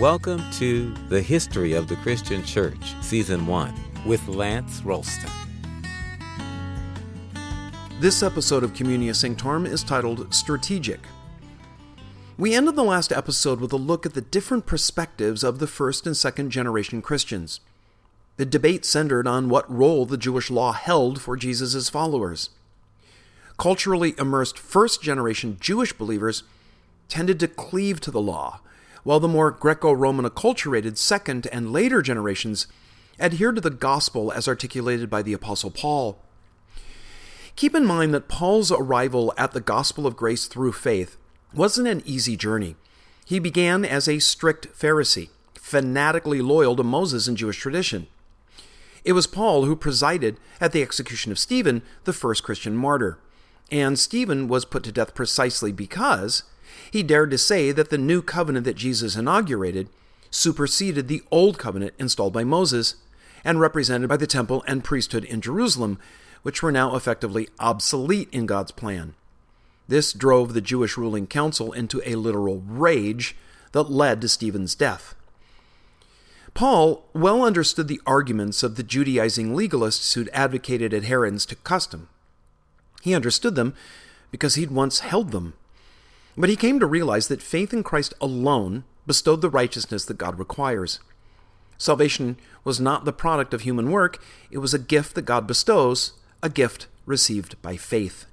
Welcome to The History of the Christian Church, Season 1, with Lance Ralston. This episode of Communio Sanctorum is titled Strategic. We ended the last episode with a look at the different perspectives of the first and second generation Christians. The debate centered on what role the Jewish law held for Jesus' followers. Culturally immersed first generation Jewish believers tended to cleave to the law, while the more Greco Roman acculturated second and later generations adhered to the gospel as articulated by the Apostle Paul. Keep in mind that Paul's arrival at the gospel of grace through faith wasn't an easy journey. He began as a strict Pharisee, fanatically loyal to Moses and Jewish tradition. It was Paul who presided at the execution of Stephen, the first Christian martyr. And Stephen was put to death precisely because he dared to say that the new covenant that Jesus inaugurated superseded the old covenant installed by Moses and represented by the temple and priesthood in Jerusalem, which were now effectively obsolete in God's plan. This drove the Jewish ruling council into a literal rage that led to Stephen's death. Paul well understood the arguments of the Judaizing legalists who'd advocated adherence to custom. He understood them because he'd once held them. But he came to realize that faith in Christ alone bestowed the righteousness that God requires. Salvation was not the product of human work, it was a gift that God bestows, a gift received by faith.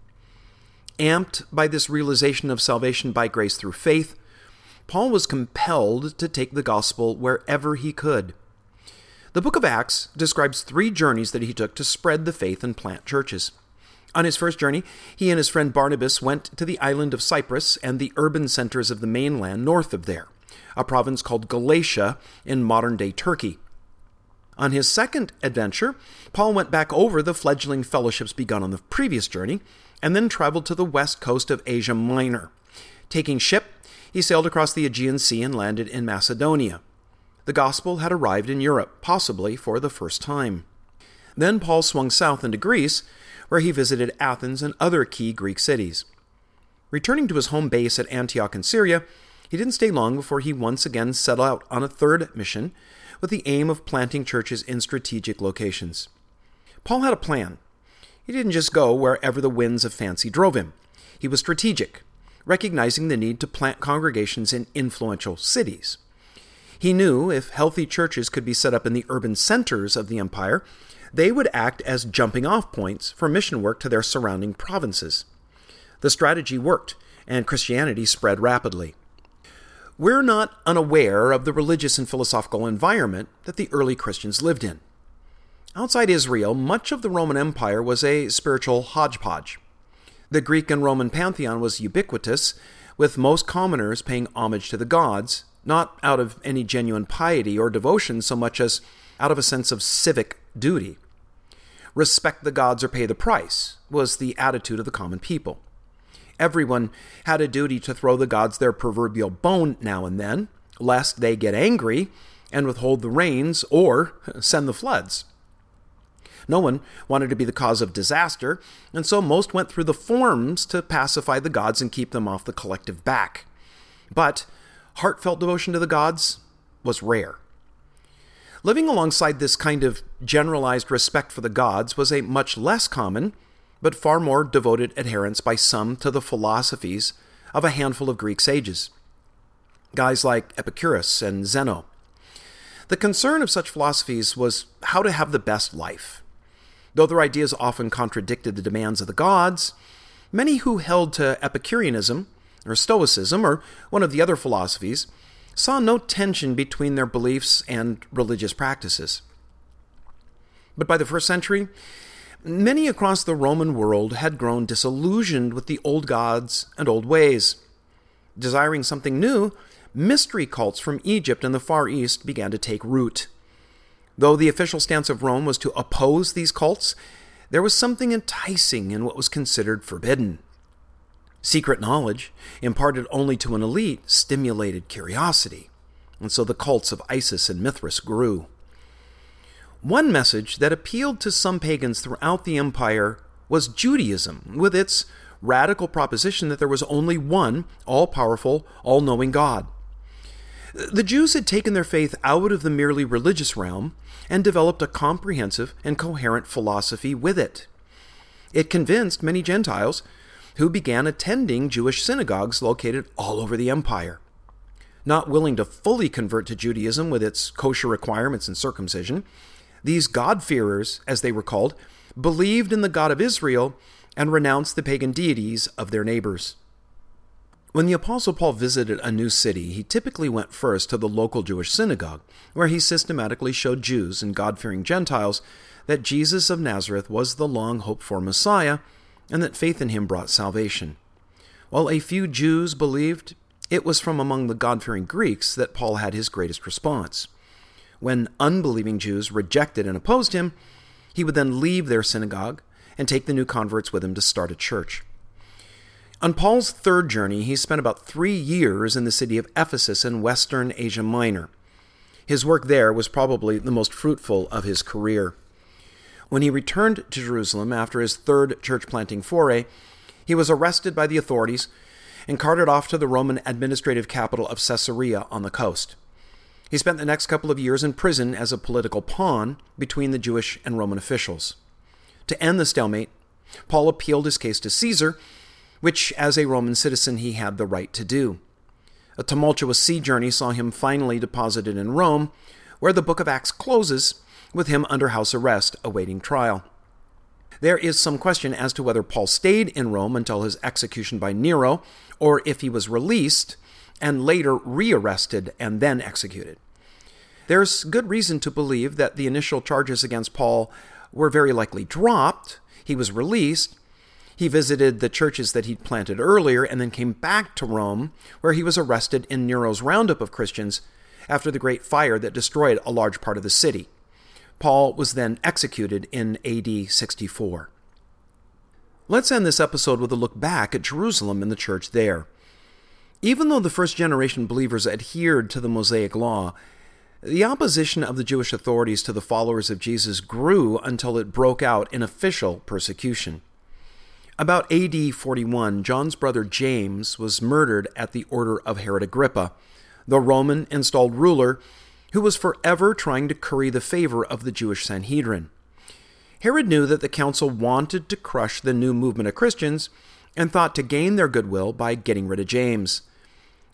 Amped by this realization of salvation by grace through faith, Paul was compelled to take the gospel wherever he could. The book of Acts describes three journeys that he took to spread the faith and plant churches. On his first journey, he and his friend Barnabas went to the island of Cyprus and the urban centers of the mainland north of there, a province called Galatia in modern day Turkey. On his second adventure, Paul went back over the fledgling fellowships begun on the previous journey and then traveled to the west coast of Asia Minor. Taking ship, he sailed across the Aegean Sea and landed in Macedonia. The gospel had arrived in Europe, possibly for the first time. Then Paul swung south into Greece, where he visited Athens and other key Greek cities. Returning to his home base at Antioch in Syria, he didn't stay long before he once again set out on a third mission with the aim of planting churches in strategic locations. Paul had a plan. He didn't just go wherever the winds of fancy drove him. He was strategic, recognizing the need to plant congregations in influential cities. He knew if healthy churches could be set up in the urban centers of the empire, they would act as jumping off points for mission work to their surrounding provinces. The strategy worked, and Christianity spread rapidly. We're not unaware of the religious and philosophical environment that the early Christians lived in. Outside Israel, much of the Roman Empire was a spiritual hodgepodge. The Greek and Roman pantheon was ubiquitous, with most commoners paying homage to the gods, not out of any genuine piety or devotion so much as out of a sense of civic duty. Respect the gods or pay the price was the attitude of the common people. Everyone had a duty to throw the gods their proverbial bone now and then, lest they get angry and withhold the rains or send the floods. No one wanted to be the cause of disaster, and so most went through the forms to pacify the gods and keep them off the collective back. But heartfelt devotion to the gods was rare. Living alongside this kind of generalized respect for the gods was a much less common, but far more devoted adherence by some to the philosophies of a handful of Greek sages. Guys like Epicurus and Zeno. The concern of such philosophies was how to have the best life, Though their ideas often contradicted the demands of the gods, many who held to Epicureanism, or Stoicism, or one of the other philosophies, saw no tension between their beliefs and religious practices. But by the first century, many across the Roman world had grown disillusioned with the old gods and old ways. Desiring something new, mystery cults from Egypt and the Far East began to take root. Though the official stance of Rome was to oppose these cults, there was something enticing in what was considered forbidden. Secret knowledge, imparted only to an elite, stimulated curiosity, and so the cults of Isis and Mithras grew. One message that appealed to some pagans throughout the empire was Judaism, with its radical proposition that there was only one all powerful, all knowing God. The Jews had taken their faith out of the merely religious realm and developed a comprehensive and coherent philosophy with it. It convinced many Gentiles who began attending Jewish synagogues located all over the empire. Not willing to fully convert to Judaism with its kosher requirements and circumcision, these God-fearers, as they were called, believed in the God of Israel and renounced the pagan deities of their neighbors. When the Apostle Paul visited a new city, he typically went first to the local Jewish synagogue, where he systematically showed Jews and God fearing Gentiles that Jesus of Nazareth was the long hoped for Messiah and that faith in him brought salvation. While a few Jews believed, it was from among the God fearing Greeks that Paul had his greatest response. When unbelieving Jews rejected and opposed him, he would then leave their synagogue and take the new converts with him to start a church. On Paul's third journey, he spent about three years in the city of Ephesus in western Asia Minor. His work there was probably the most fruitful of his career. When he returned to Jerusalem after his third church planting foray, he was arrested by the authorities and carted off to the Roman administrative capital of Caesarea on the coast. He spent the next couple of years in prison as a political pawn between the Jewish and Roman officials. To end the stalemate, Paul appealed his case to Caesar which, as a Roman citizen, he had the right to do. A tumultuous sea journey saw him finally deposited in Rome, where the book of Acts closes with him under house arrest awaiting trial. There is some question as to whether Paul stayed in Rome until his execution by Nero, or if he was released and later rearrested and then executed. There's good reason to believe that the initial charges against Paul were very likely dropped. He was released, he visited the churches that he'd planted earlier and then came back to Rome, where he was arrested in Nero's roundup of Christians after the great fire that destroyed a large part of the city. Paul was then executed in AD 64. Let's end this episode with a look back at Jerusalem and the church there. Even though the first generation believers adhered to the Mosaic Law, the opposition of the Jewish authorities to the followers of Jesus grew until it broke out in official persecution. About AD 41, John's brother James was murdered at the order of Herod Agrippa, the Roman installed ruler who was forever trying to curry the favor of the Jewish Sanhedrin. Herod knew that the council wanted to crush the new movement of Christians and thought to gain their goodwill by getting rid of James.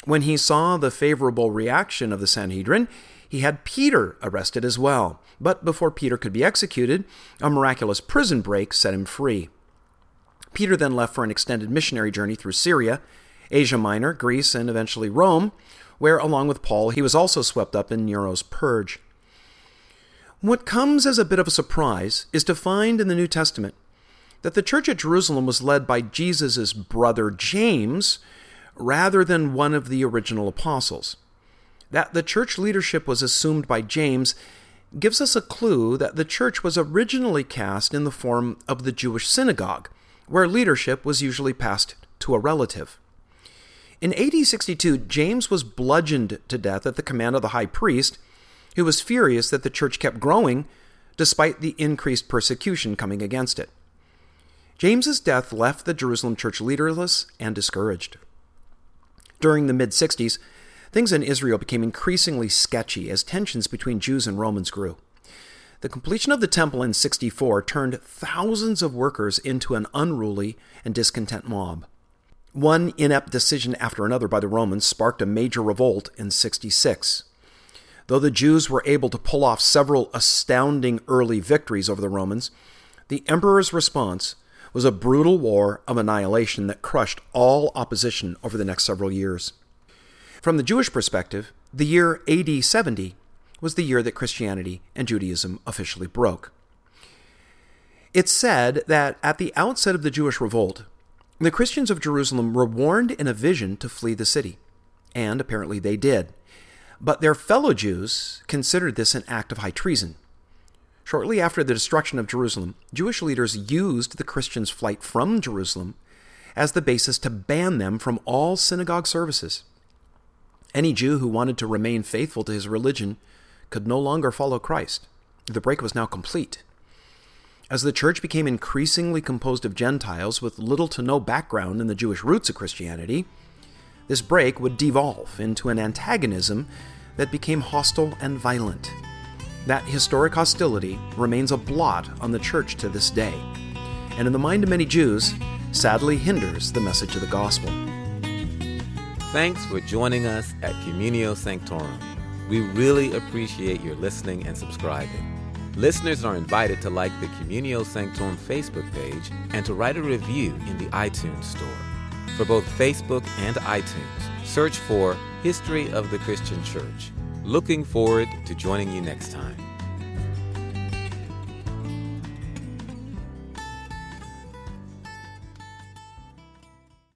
When he saw the favorable reaction of the Sanhedrin, he had Peter arrested as well. But before Peter could be executed, a miraculous prison break set him free. Peter then left for an extended missionary journey through Syria, Asia Minor, Greece, and eventually Rome, where, along with Paul, he was also swept up in Nero's purge. What comes as a bit of a surprise is to find in the New Testament that the church at Jerusalem was led by Jesus' brother James rather than one of the original apostles. That the church leadership was assumed by James gives us a clue that the church was originally cast in the form of the Jewish synagogue where leadership was usually passed to a relative. In AD 62, James was bludgeoned to death at the command of the high priest, who was furious that the church kept growing despite the increased persecution coming against it. James's death left the Jerusalem church leaderless and discouraged. During the mid 60s, things in Israel became increasingly sketchy as tensions between Jews and Romans grew. The completion of the temple in 64 turned thousands of workers into an unruly and discontent mob. One inept decision after another by the Romans sparked a major revolt in 66. Though the Jews were able to pull off several astounding early victories over the Romans, the emperor's response was a brutal war of annihilation that crushed all opposition over the next several years. From the Jewish perspective, the year AD 70 was the year that Christianity and Judaism officially broke. It's said that at the outset of the Jewish revolt, the Christians of Jerusalem were warned in a vision to flee the city, and apparently they did. But their fellow Jews considered this an act of high treason. Shortly after the destruction of Jerusalem, Jewish leaders used the Christians' flight from Jerusalem as the basis to ban them from all synagogue services. Any Jew who wanted to remain faithful to his religion could no longer follow Christ. The break was now complete. As the church became increasingly composed of Gentiles with little to no background in the Jewish roots of Christianity, This break would devolve into an antagonism that became hostile and violent. That historic hostility remains a blot on the church to this day, and in the mind of many Jews, sadly hinders the message of the gospel. Thanks for joining us at Communio Sanctorum. We really appreciate your listening and subscribing. Listeners are invited to like the Communio Sanctorum Facebook page and to write a review in the iTunes Store. For both Facebook and iTunes, search for History of the Christian Church. Looking forward to joining you next time.